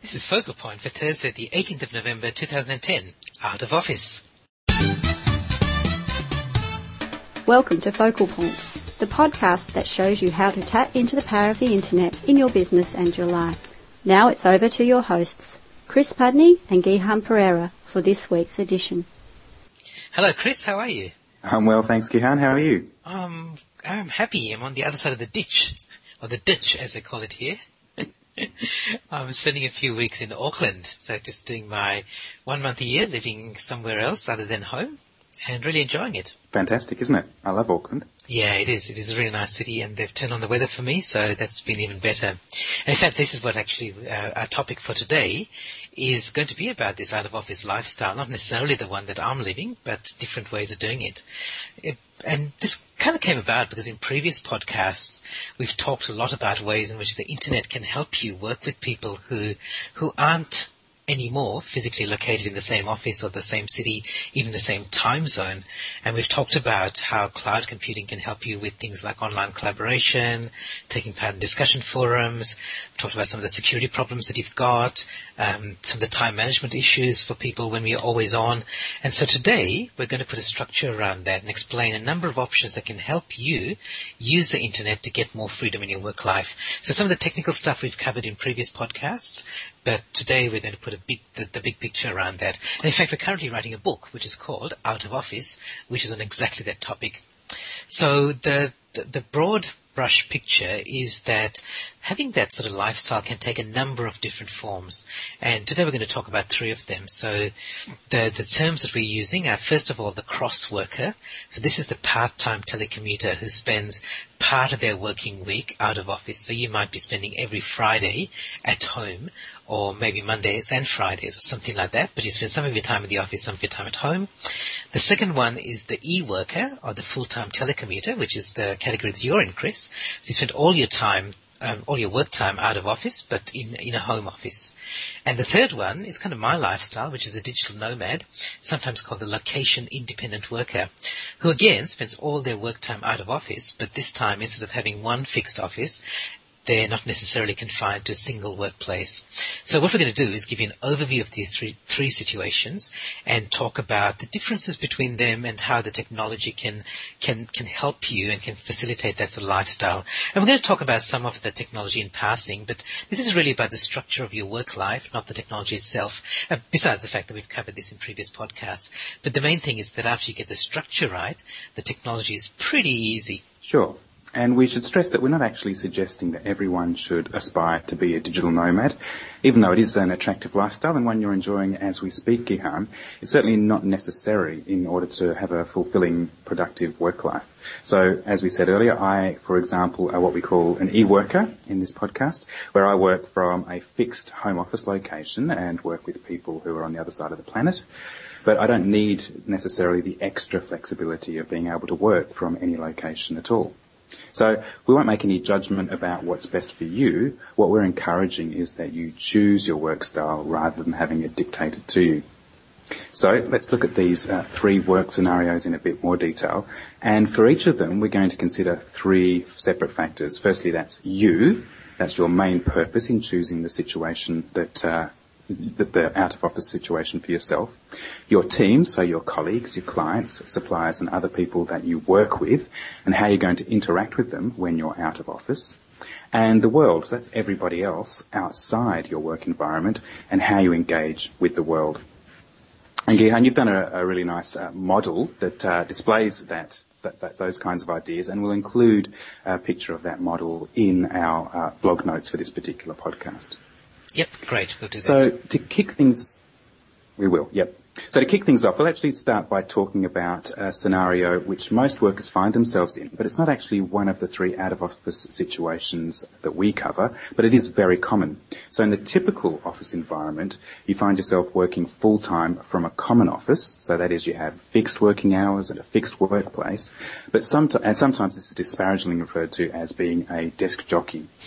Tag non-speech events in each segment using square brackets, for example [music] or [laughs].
This is Focal Point for Thursday, the 18th of November 2010, out of office. Welcome to Focal Point, the podcast that shows you how to tap into the power of the internet in your business and your life. Now it's over to your hosts, Chris Pudney and Gihan Perera, for this week's edition. Hello, Chris. How are you? I'm well, thanks, Gihan. How are you? Um, I'm happy. I'm on the other side of the ditch, or the ditch, as they call it here. [laughs] I'm spending a few weeks in Auckland, so just doing my one month a year, living somewhere else other than home, and really enjoying it. Fantastic, isn't it? I love Auckland. Yeah, it is. It is a really nice city, and they've turned on the weather for me, so that's been even better. And in fact, this is what actually uh, our topic for today is going to be about this out of office lifestyle. Not necessarily the one that I'm living, but different ways of doing it. it and this kind of came about because in previous podcasts we've talked a lot about ways in which the internet can help you work with people who who aren't anymore physically located in the same office or the same city, even the same time zone. And we've talked about how cloud computing can help you with things like online collaboration, taking part in discussion forums. We've talked about some of the security problems that you've got, um, some of the time management issues for people when we're always on. And so today we're going to put a structure around that and explain a number of options that can help you use the internet to get more freedom in your work life. So some of the technical stuff we've covered in previous podcasts, but today we're going to put a big, the, the, big picture around that. And in fact, we're currently writing a book which is called Out of Office, which is on exactly that topic. So the, the, the broad brush picture is that having that sort of lifestyle can take a number of different forms. And today we're going to talk about three of them. So the, the terms that we're using are first of all the cross worker. So this is the part-time telecommuter who spends part of their working week out of office. So you might be spending every Friday at home or maybe Mondays and Fridays or something like that, but you spend some of your time in the office, some of your time at home. The second one is the e-worker or the full-time telecommuter, which is the category that you're in, Chris. So you spend all your time um, all your work time out of office, but in in a home office. And the third one is kind of my lifestyle, which is a digital nomad, sometimes called the location independent worker, who again spends all their work time out of office, but this time instead of having one fixed office, they're not necessarily confined to a single workplace. So what we're going to do is give you an overview of these three, three situations and talk about the differences between them and how the technology can, can, can help you and can facilitate that sort of lifestyle. And we're going to talk about some of the technology in passing, but this is really about the structure of your work life, not the technology itself, uh, besides the fact that we've covered this in previous podcasts. But the main thing is that after you get the structure right, the technology is pretty easy. Sure. And we should stress that we're not actually suggesting that everyone should aspire to be a digital nomad, even though it is an attractive lifestyle and one you're enjoying as we speak, Gihan. It's certainly not necessary in order to have a fulfilling, productive work life. So, as we said earlier, I, for example, are what we call an e-worker in this podcast, where I work from a fixed home office location and work with people who are on the other side of the planet but I don't need necessarily the extra flexibility of being able to work from any location at all. So we won't make any judgment about what's best for you. What we're encouraging is that you choose your work style rather than having it dictated to you. So let's look at these uh, three work scenarios in a bit more detail. And for each of them, we're going to consider three separate factors. Firstly, that's you. That's your main purpose in choosing the situation that uh, the, the out of office situation for yourself, your team, so your colleagues, your clients, suppliers and other people that you work with and how you're going to interact with them when you're out of office. And the world, so that's everybody else outside your work environment and how you engage with the world. And Gihan, you've done a, a really nice uh, model that uh, displays that that, that, those kinds of ideas, and we'll include a picture of that model in our uh, blog notes for this particular podcast. Yep, great. We'll do that. So to kick things, we will. Yep. So to kick things off, we'll actually start by talking about a scenario which most workers find themselves in, but it's not actually one of the three out-of-office situations that we cover, but it is very common. So in the typical office environment, you find yourself working full-time from a common office, so that is you have fixed working hours and a fixed workplace, but sometimes, and sometimes this is disparagingly referred to as being a desk jockey. [laughs]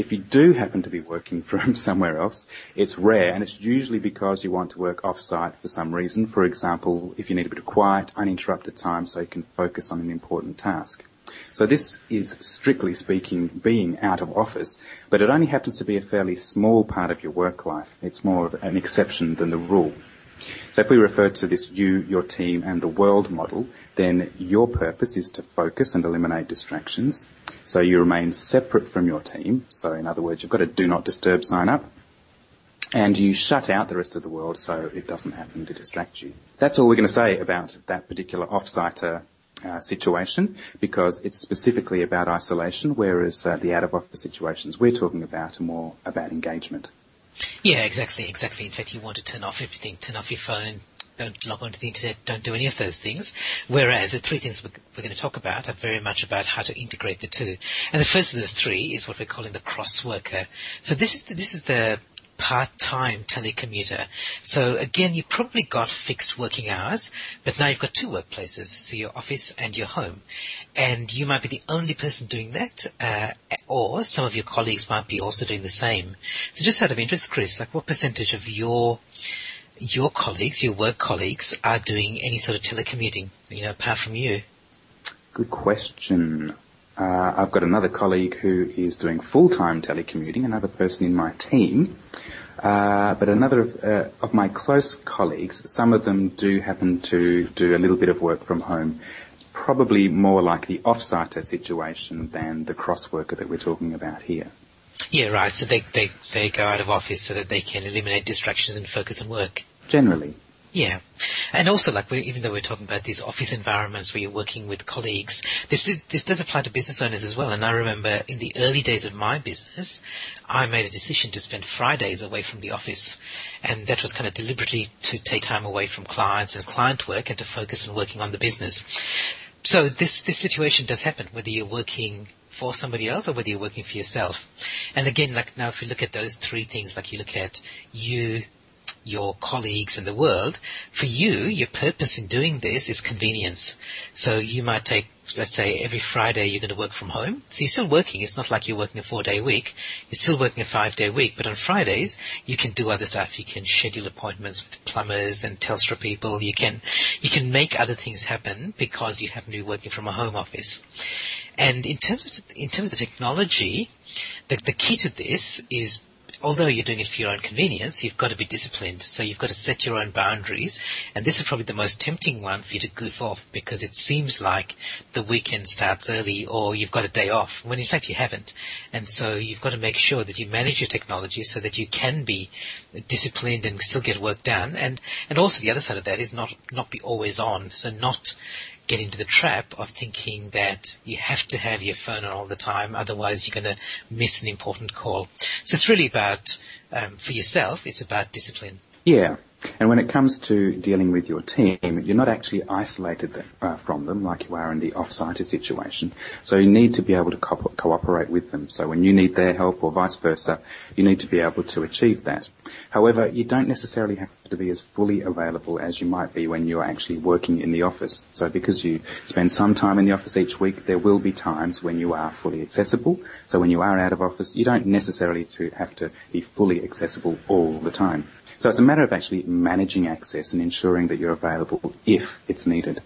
If you do happen to be working [laughs] from somewhere else, it's rare and it's usually because you want to work off-site for some reason. For example, if you need a bit of quiet, uninterrupted time so you can focus on an important task. So this is strictly speaking being out of office, but it only happens to be a fairly small part of your work life. It's more of an exception than the rule. So if we refer to this you, your team and the world model, then your purpose is to focus and eliminate distractions. So you remain separate from your team. So in other words, you've got a do not disturb sign up and you shut out the rest of the world so it doesn't happen to distract you. That's all we're going to say about that particular off-siter uh, situation because it's specifically about isolation, whereas uh, the out-of-office situations we're talking about are more about engagement. Yeah, exactly, exactly. In fact, you want to turn off everything, turn off your phone, don't log onto the internet, don't do any of those things. Whereas the three things we're, we're, going to talk about are very much about how to integrate the two. And the first of those three is what we're calling the cross worker. So this is the, this is the part-time telecommuter. So again, you probably got fixed working hours, but now you've got two workplaces, so your office and your home. And you might be the only person doing that, uh, or some of your colleagues might be also doing the same. So just out of interest, Chris, like what percentage of your your colleagues, your work colleagues, are doing any sort of telecommuting, you know, apart from you? Good question. Uh, I've got another colleague who is doing full-time telecommuting, another person in my team. Uh, but another of, uh, of, my close colleagues, some of them do happen to do a little bit of work from home. It's probably more like the off-siter situation than the cross-worker that we're talking about here. Yeah, right. So they, they, they go out of office so that they can eliminate distractions and focus on work. Generally. Yeah. And also, like, even though we're talking about these office environments where you're working with colleagues, this, is, this does apply to business owners as well. And I remember in the early days of my business, I made a decision to spend Fridays away from the office. And that was kind of deliberately to take time away from clients and client work and to focus on working on the business. So this, this situation does happen, whether you're working for somebody else or whether you're working for yourself. And again, like now if you look at those three things, like you look at you, your colleagues in the world, for you, your purpose in doing this is convenience. So you might take, let's say, every Friday you're going to work from home. So you're still working. It's not like you're working a four-day week. You're still working a five-day week. But on Fridays, you can do other stuff. You can schedule appointments with plumbers and Telstra people. You can, you can make other things happen because you happen to be working from a home office. And in terms of, in terms of the technology, the, the key to this is although you're doing it for your own convenience, you've got to be disciplined. So you've got to set your own boundaries. And this is probably the most tempting one for you to goof off because it seems like the weekend starts early or you've got a day off when in fact you haven't. And so you've got to make sure that you manage your technology so that you can be disciplined and still get work done. And, and also the other side of that is not, not be always on. So not get into the trap of thinking that you have to have your phone on all the time, otherwise you're going to miss an important call. So it's really about, um, for yourself, it's about discipline. Yeah. And when it comes to dealing with your team, you're not actually isolated uh, from them like you are in the off-site situation. So you need to be able to co- cooperate with them. So when you need their help or vice versa, you need to be able to achieve that. However, you don't necessarily have to be as fully available as you might be when you're actually working in the office. So because you spend some time in the office each week, there will be times when you are fully accessible. So when you are out of office, you don't necessarily to have to be fully accessible all the time. So it's a matter of actually managing access and ensuring that you're available if it's needed.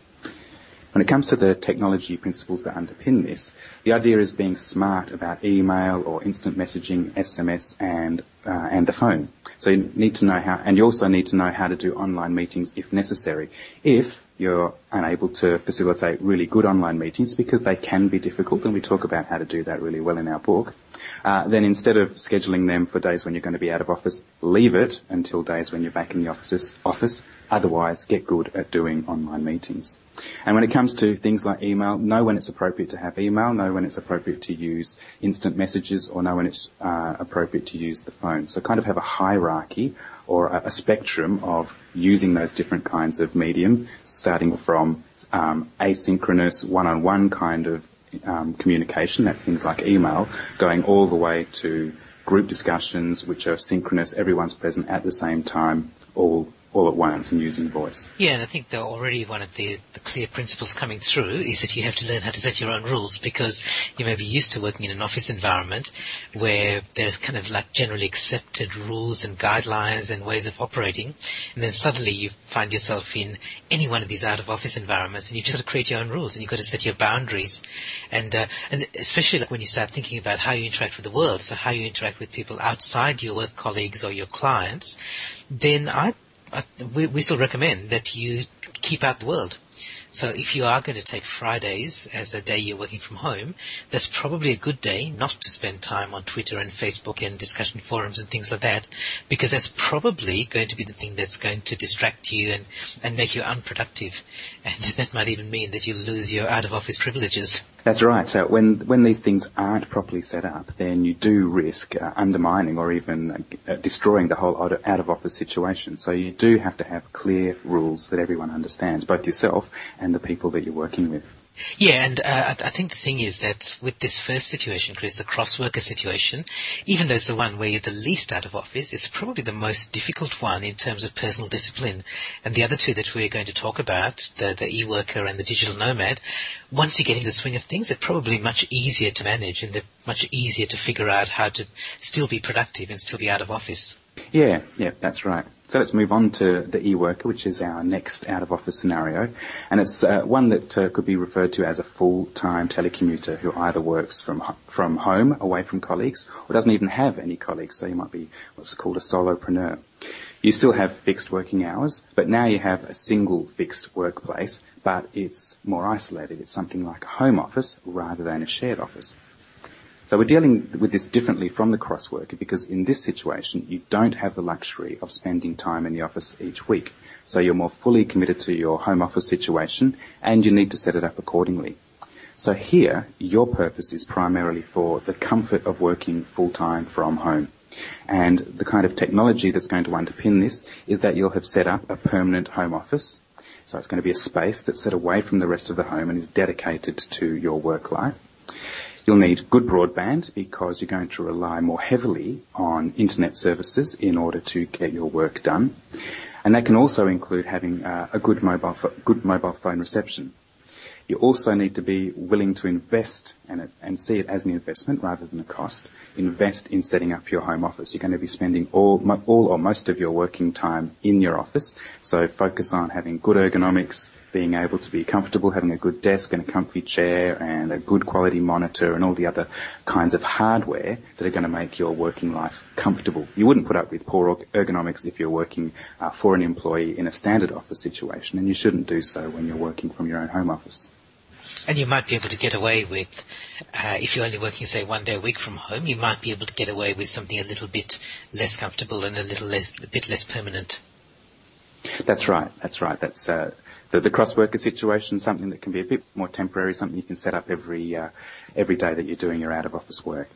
When it comes to the technology principles that underpin this, the idea is being smart about email or instant messaging, SMS, and uh, and the phone. So you need to know how, and you also need to know how to do online meetings if necessary. If you're unable to facilitate really good online meetings because they can be difficult, and we talk about how to do that really well in our book uh, then instead of scheduling them for days when you're going to be out of office, leave it until days when you're back in the office. office. Otherwise, get good at doing online meetings. And when it comes to things like email, know when it's appropriate to have email, know when it's appropriate to use instant messages, or know when it's uh, appropriate to use the phone. So kind of have a hierarchy or a, a spectrum of using those different kinds of medium, starting from um, asynchronous one-on-one kind of um, communication, that's things like email, going all the way to group discussions which are synchronous, everyone's present at the same time, all all at once and using voice. Yeah, and I think that already one of the, the clear principles coming through is that you have to learn how to set your own rules because you may be used to working in an office environment where there are kind of like generally accepted rules and guidelines and ways of operating, and then suddenly you find yourself in any one of these out of office environments and you've just got to create your own rules and you've got to set your boundaries. And, uh, and especially like when you start thinking about how you interact with the world, so how you interact with people outside your work colleagues or your clients, then I Uh, we, we still recommend that you keep out the world. So if you are going to take Fridays as a day you're working from home, that's probably a good day not to spend time on Twitter and Facebook and discussion forums and things like that, because that's probably going to be the thing that's going to distract you and, and make you unproductive. [laughs] And that might even mean that you lose your out of office privileges. That's right. So when when these things aren't properly set up, then you do risk uh, undermining or even uh, destroying the whole out of office situation. So you do have to have clear rules that everyone understands, both yourself and the people that you're working with. Yeah, and uh, I, think the thing is that with this first situation, Chris, the cross-worker situation, even though it's the one where you're the least out of office, it's probably the most difficult one in terms of personal discipline. And the other two that we're going to talk about, the, the e-worker and the digital nomad, once you get in the swing of things, they're probably much easier to manage and they're much easier to figure out how to still be productive and still be out of office. Yeah, yeah, that's right. So let's move on to the e-worker, which is our next out-of-office scenario. And it's uh, one that uh, could be referred to as a full-time telecommuter who either works from, from home, away from colleagues, or doesn't even have any colleagues. So you might be what's called a solopreneur. You still have fixed working hours, but now you have a single fixed workplace, but it's more isolated. It's something like a home office rather than a shared office. So we're dealing with this differently from the crossworker because in this situation, you don't have the luxury of spending time in the office each week. So you're more fully committed to your home office situation and you need to set it up accordingly. So here, your purpose is primarily for the comfort of working full-time from home. And the kind of technology that's going to underpin this is that you'll have set up a permanent home office. So it's going to be a space that's set away from the rest of the home and is dedicated to your work life. You'll need good broadband because you're going to rely more heavily on internet services in order to get your work done. And that can also include having uh, a good mobile, fo- good mobile phone reception. You also need to be willing to invest and, and see it as an investment rather than a cost. Invest in setting up your home office. You're going to be spending all, all or most of your working time in your office. So focus on having good ergonomics, being able to be comfortable, having a good desk and a comfy chair and a good quality monitor and all the other kinds of hardware that are going to make your working life comfortable. You wouldn't put up with poor ergonomics if you're working uh, for an employee in a standard office situation, and you shouldn't do so when you're working from your own home office. And you might be able to get away with, uh, if you're only working, say, one day a week from home, you might be able to get away with something a little bit less comfortable and a little less, a bit less permanent. That's right. That's right. That's uh, the, the cross-worker situation, something that can be a bit more temporary, something you can set up every, uh, every day that you're doing your out-of-office work.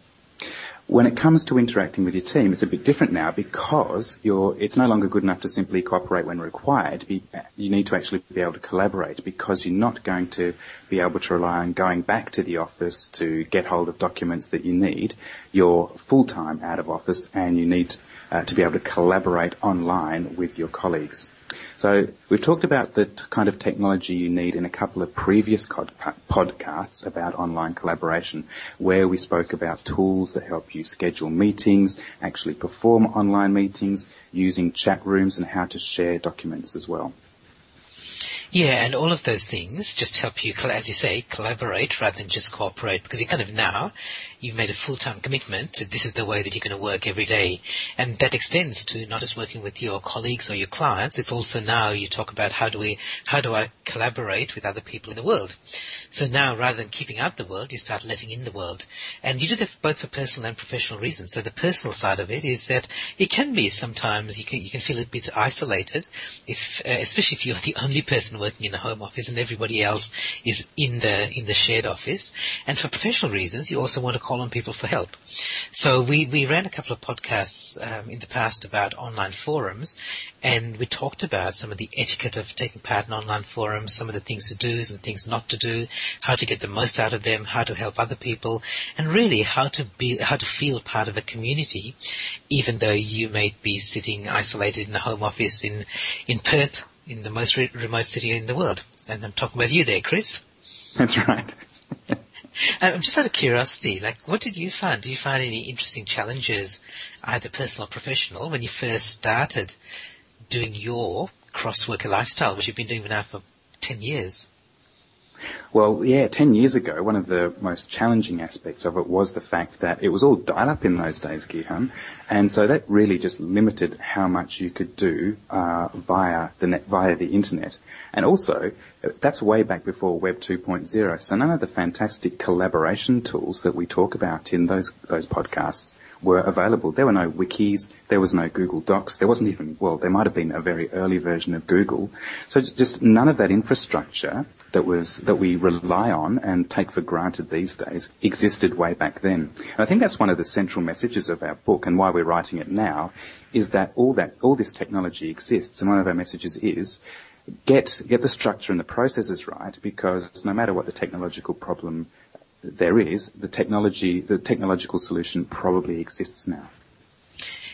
When it comes to interacting with your team, it's a bit different now because it's no longer good enough to simply cooperate when required. you need to actually be able to collaborate because you're not going to be able to rely on going back to the office to get hold of documents that you need. You're full-time out of office and you need uh, to be able to collaborate online with your colleagues. So we've talked about the kind of technology you need in a couple of previous podcasts about online collaboration, where we spoke about tools that help you schedule meetings, actually perform online meetings, using chat rooms and how to share documents as well. Yeah, and all of those things just help you, as you say, collaborate rather than just cooperate because you kind of now, you've made a full-time commitment this is the way that you're going to work every day. And that extends to not just working with your colleagues or your clients, it's also now you talk about how do we, how do I collaborate with other people in the world? So now rather than keeping out the world, you start letting in the world. And you do that both for personal and professional reasons. So the personal side of it is that it can be sometimes you can, you can feel a bit isolated if, uh, especially if you're [laughs] the only person working in the home office and everybody else is in the in the shared office. And for professional reasons, you also want to call on people for help. So we we ran a couple of podcasts um, in the past about online forums, and we talked about some of the etiquette of taking part in online forums, some of the things to do and things not to do, how to get the most out of them, how to help other people, and really how to be how to feel part of a community, even though you may be sitting isolated in a home office in in Perth, in the most re- remote city in the world. And I'm talking about you there, Chris. That's right. I'm [laughs] um, just out of curiosity, like, what did you find? Do you find any interesting challenges, either personal or professional, when you first started doing your cross-worker lifestyle, which you've been doing now for 10 years? Well, yeah, 10 years ago, one of the most challenging aspects of it was the fact that it was all dial-up in those days, Gihan, and so that really just limited how much you could do uh, via the net, via the internet. And also, that's way back before Web 2.0, so none of the fantastic collaboration tools that we talk about in those, those podcasts were available. There were no wikis, there was no Google Docs, there wasn't even, well, there might have been a very early version of Google. So just none of that infrastructure that was that we rely on and take for granted these days existed way back then. And I think that's one of the central messages of our book and why we're writing it now is that all that all this technology exists and one of our messages is get get the structure and the processes right because no matter what the technological problem there is, the technology the technological solution probably exists now.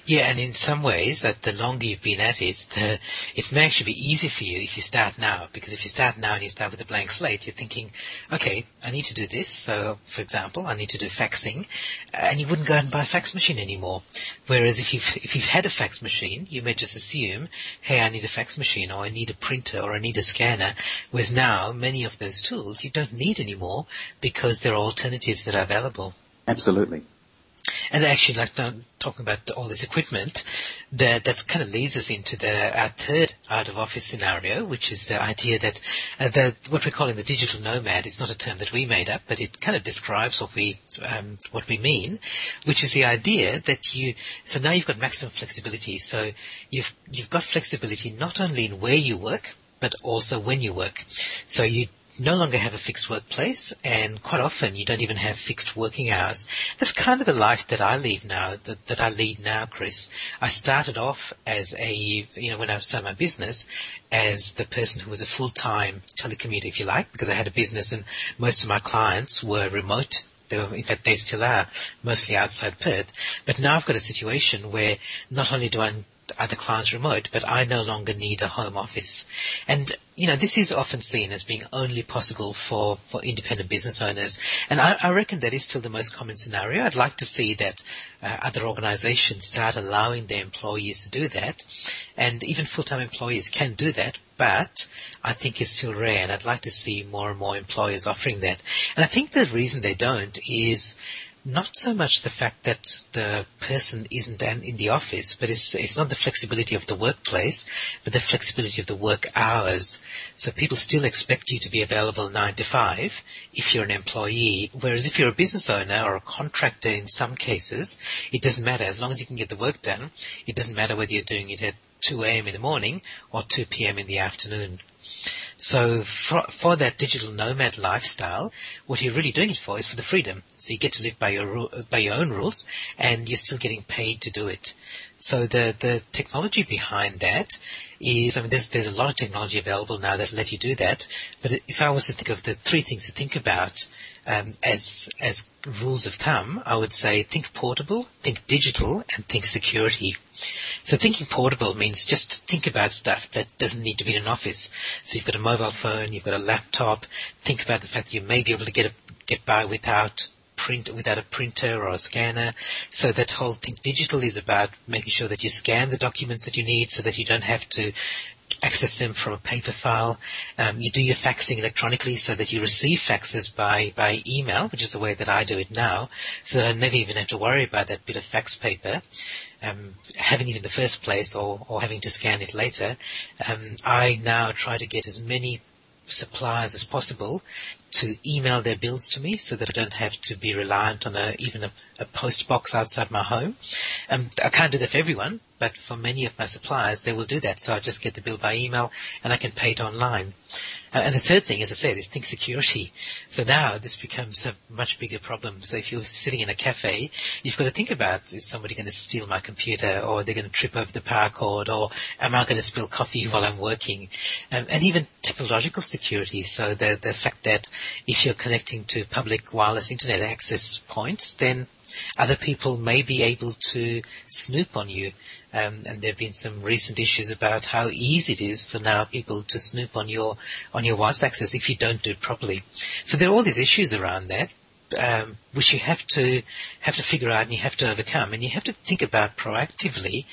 Yeah, and in some ways, that the longer you've been at it, the, it may actually be easier for you if you start now. Because if you start now and you start with a blank slate, you're thinking, okay, I need to do this. So, for example, I need to do faxing, and you wouldn't go out and buy a fax machine anymore. Whereas if you've if you've had a fax machine, you may just assume, hey, I need a fax machine, or I need a printer, or I need a scanner. Whereas now, many of those tools you don't need anymore because there are alternatives that are available. Absolutely. And actually, like talking about all this equipment, that that kind of leads us into the our third out of office scenario, which is the idea that uh, the what we're calling the digital nomad. is not a term that we made up, but it kind of describes what we um, what we mean, which is the idea that you. So now you've got maximum flexibility. So you've you've got flexibility not only in where you work, but also when you work. So you no longer have a fixed workplace and quite often you don't even have fixed working hours. That's kind of the life that I lead now, that, that I lead now, Chris. I started off as a, you know, when I started my business, as the person who was a full-time telecommuter, if you like, because I had a business and most of my clients were remote they were, in fact, they still are, mostly outside Perth. But now I've got a situation where not only do I the clients remote, but I no longer need a home office. And, you know, this is often seen as being only possible for, for independent business owners. And I, I reckon that is still the most common scenario. I'd like to see that uh, other organizations start allowing their employees to do that. And even full-time employees can do that, but I think it's still rare and I'd like to see more and more employers offering that. And I think the reason they don't is not so much the fact that the person isn't in the office, but it's, it's not the flexibility of the workplace, but the flexibility of the work hours. So people still expect you to be available nine to five if you're an employee, whereas if you're a business owner or a contractor in some cases, it doesn't matter. As long as you can get the work done, it doesn't matter whether you're doing it at 2 a.m. in the morning or 2 p.m. in the afternoon. So for, for that digital nomad lifestyle, what you're really doing it for is for the freedom. So you get to live by your by your own rules, and you're still getting paid to do it. So the the technology behind that is, I mean, there's there's a lot of technology available now that let you do that. But if I was to think of the three things to think about um, as as rules of thumb, I would say think portable, think digital, and think security. So thinking portable means just think about stuff that doesn't need to be in an office. So you've got a mobile phone, you've got a laptop. Think about the fact that you may be able to get a, get by without print without a printer or a scanner. So that whole thing digital is about making sure that you scan the documents that you need so that you don't have to access them from a paper file. Um, you do your faxing electronically so that you receive faxes by, by email, which is the way that I do it now, so that I never even have to worry about that bit of fax paper. Um, having it in the first place or, or having to scan it later, um, I now try to get as many suppliers as possible to email their bills to me so that I don't have to be reliant on a, even a, a post box outside my home. Um, I can't do that for everyone, but for many of my suppliers, they will do that. So I just get the bill by email and I can pay it online. Uh, and the third thing, as I said, is think security. So now this becomes a much bigger problem. So if you're sitting in a cafe, you've got to think about, is somebody going to steal my computer or they're going to trip over the power cord or am I going to spill coffee while I'm working? Um, and even technological security. So the, the fact that if you're connecting to public wireless internet access points, then other people may be able to snoop on you. Um, and there have been some recent issues about how easy it is for now people to snoop on your on your wireless access if you don't do it properly. So there are all these issues around that. Um, which you have to have to figure out and you have to overcome, and you have to think about proactively,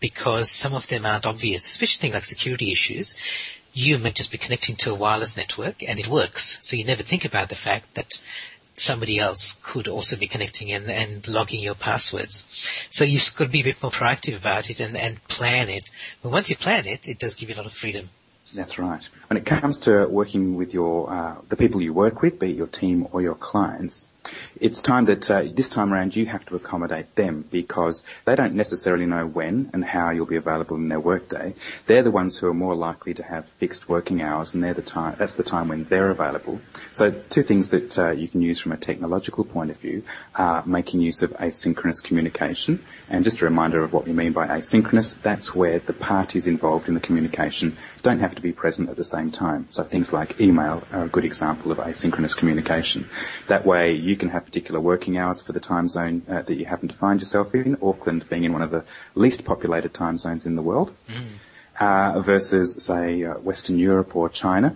because some of them aren't obvious, especially things like security issues. You may just be connecting to a wireless network and it works, so you never think about the fact that somebody else could also be connecting and, and logging your passwords. So you've got to be a bit more proactive about it and, and plan it. But once you plan it, it does give you a lot of freedom. That's right. When it comes to working with your uh, the people you work with, be it your team or your clients, it's time that uh, this time around you have to accommodate them because they don't necessarily know when and how you'll be available in their workday. They're the ones who are more likely to have fixed working hours, and they're the time. That's the time when they're available. So, two things that uh, you can use from a technological point of view are making use of asynchronous communication. And just a reminder of what we mean by asynchronous. That's where the parties involved in the communication don't have to be present at the same time. So things like email are a good example of asynchronous communication. That way you can have particular working hours for the time zone uh, that you happen to find yourself in, Auckland being in one of the least populated time zones in the world, mm. uh, versus, say, uh, Western Europe or China.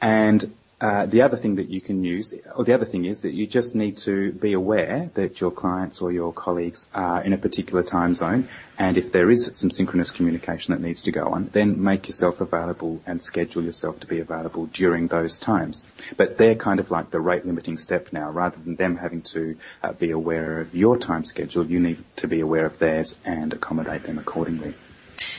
And uh, the other thing that you can use, or the other thing is that you just need to be aware that your clients or your colleagues are in a particular time zone, and if there is some synchronous communication that needs to go on, then make yourself available and schedule yourself to be available during those times. But they're kind of like the rate limiting step now, rather than them having to uh, be aware of your time schedule, you need to be aware of theirs and accommodate them accordingly.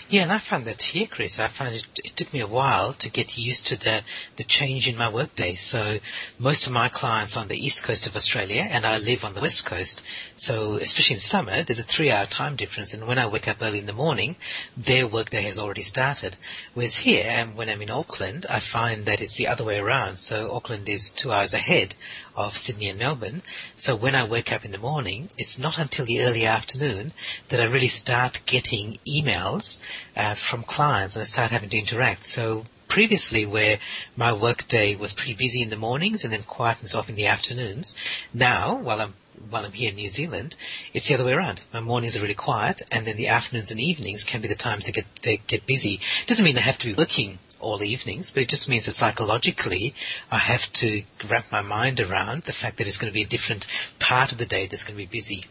Yeah, and I found that here, Chris. I found it, it took me a while to get used to the, the change in my workday. So most of my clients are on the east coast of Australia and I live on the west coast. So especially in summer, there's a three hour time difference. And when I wake up early in the morning, their workday has already started. Whereas here, and when I'm in Auckland, I find that it's the other way around. So Auckland is two hours ahead of Sydney and Melbourne. So when I wake up in the morning, it's not until the early afternoon that I really start getting emails uh, from clients and I start having to interact. So previously where my workday was pretty busy in the mornings and then quietens off in the afternoons, now while I'm while I'm here in New Zealand, it's the other way around. My mornings are really quiet, and then the afternoons and evenings can be the times they get they get busy. Doesn't mean I have to be working all evenings, but it just means that psychologically I have to wrap my mind around the fact that it's going to be a different part of the day that's going to be busy.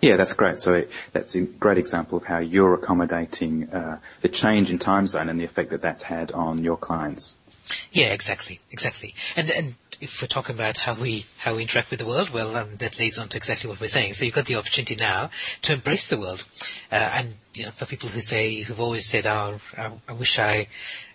Yeah, that's great. So that's a great example of how you're accommodating uh, the change in time zone and the effect that that's had on your clients. Yeah, exactly, exactly. And and if we're talking about how we how we interact with the world, well, um, that leads on to exactly what we're saying. So you've got the opportunity now to embrace the world, uh, and you know, for people who say who've always said, "Oh, I, I wish I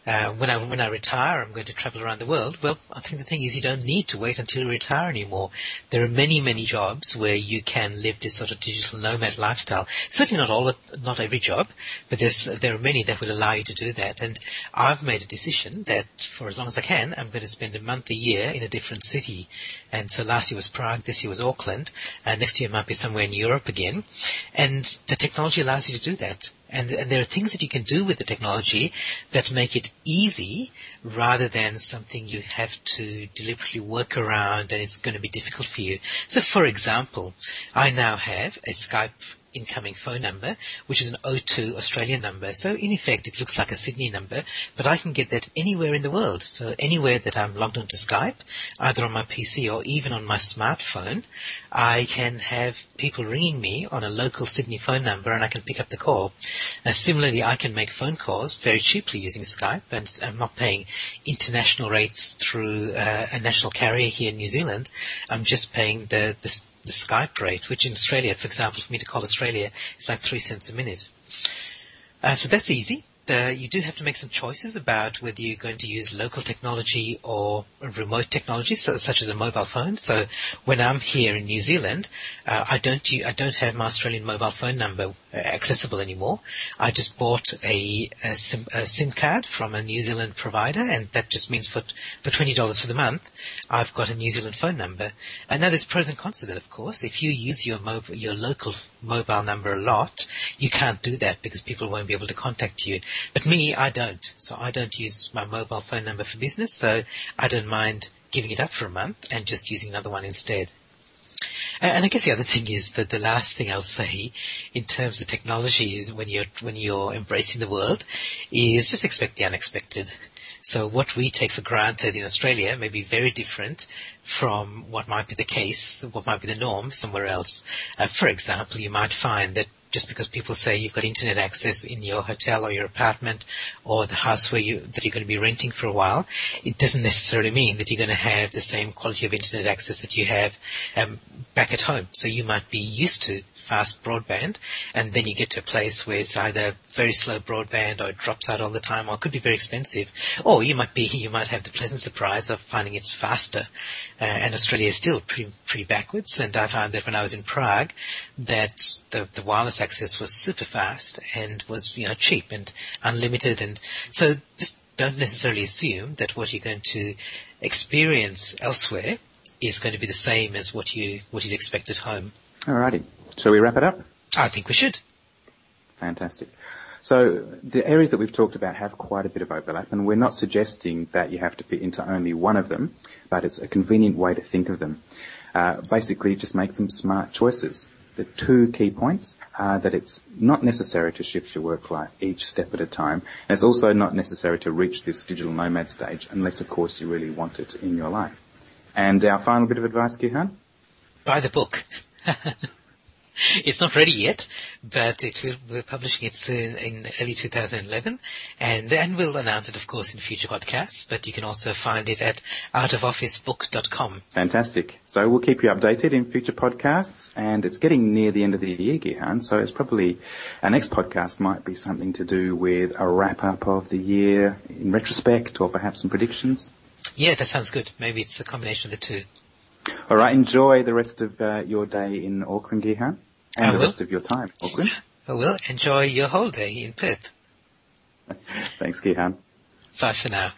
uh, when I when I retire, I'm going to travel around the world. Well, I think the thing is you don't need to wait until you retire anymore. There are many many jobs where you can live this sort of digital nomad lifestyle. Certainly not all not every job, but there's there are many that will allow you to do that. And I've made a decision that for as long as I can, I'm going to spend a month a year in a different city. And so last year was Prague, this year was Auckland, and next year might be somewhere in Europe again. And the technology allows you to do that. And, and, there are things that you can do with the technology that make it easy rather than something you have to deliberately work around and it's going to be difficult for you. So for example, I now have a Skype incoming phone number, which is an O2 Australian number. So in effect, it looks like a Sydney number, but I can get that anywhere in the world. So anywhere that I'm logged onto Skype, either on my PC or even on my smartphone, I can have people ringing me on a local Sydney phone number and I can pick up the call. Uh, similarly, I can make phone calls very cheaply using Skype and I'm not paying international rates through uh, a national carrier here in New Zealand. I'm just paying the, the the Skype rate, which in Australia, for example, for me to call Australia, is like three cents a minute. Uh, so that's easy. Uh, you do have to make some choices about whether you're going to use local technology or remote technology, so, such as a mobile phone. So when I'm here in New Zealand, uh, I don't I don't have my Australian mobile phone number uh, accessible anymore. I just bought a, a, SIM, a SIM card from a New Zealand provider, and that just means for for twenty dollars for the month, I've got a New Zealand phone number. I know there's pros and cons to that, of course. If you use your mobile your local mobile number a lot, you can't do that because people won't be able to contact you. But me, I don't. So I don't use my mobile phone number for business, so I don't mind giving it up for a month and just using another one instead. And I guess the other thing is that the last thing I'll say in terms of technology is when you're, when you're embracing the world is just expect the unexpected. So what we take for granted in Australia may be very different from what might be the case, what might be the norm somewhere else. Uh, for example, you might find that just because people say you've got internet access in your hotel or your apartment or the house where you that you're going to be renting for a while, it doesn't necessarily mean that you're going to have the same quality of internet access that you have um, back at home. So you might be used to fast broadband, and then you get to a place where it's either very slow broadband or it drops out all the time, or it could be very expensive. Or you might be, [laughs] you might have the pleasant surprise of finding it's faster. Uh, and Australia is still pretty, pretty backwards. And I found that when I was in Prague, that the, the wireless access was super fast and was, you know, cheap and unlimited. And so just don't necessarily assume that what you're going to experience elsewhere is going to be the same as what you what you'd expect at home. Alrighty. Shall we wrap it up? I think we should. Fantastic. So the areas that we've talked about have quite a bit of overlap, and we're not suggesting that you have to fit into only one of them, but it's a convenient way to think of them. Uh, basically, just make some smart choices. The two key points are that it's not necessary to shift your work life each step at a time, and it's also not necessary to reach this digital nomad stage unless, of course, you really want it in your life. And our final bit of advice, Gihan? Buy the book. [laughs] [laughs] it's not ready yet, but will, we're publishing it soon in early 2011, and and we'll announce it, of course, in future podcasts. But you can also find it at outofofficebook.com. Fantastic. So we'll keep you updated in future podcasts, and it's getting near the end of the year, Gihan. So it's probably our next podcast might be something to do with a wrap up of the year in retrospect, or perhaps some predictions. Yeah, that sounds good. Maybe it's a combination of the two. All right. Enjoy the rest of uh, your day in Auckland, Gihan and I the will. rest of your time, Auckland. I will enjoy your whole day in Perth. [laughs] Thanks, Gihan. Bye for now.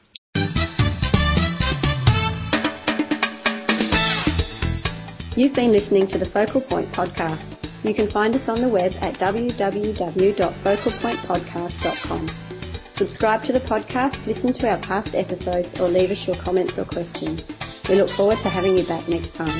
You've been listening to the Focal Point podcast. You can find us on the web at www.focalpointpodcast.com. Subscribe to the podcast, listen to our past episodes, or leave us your comments or questions. We look forward to having you back next time.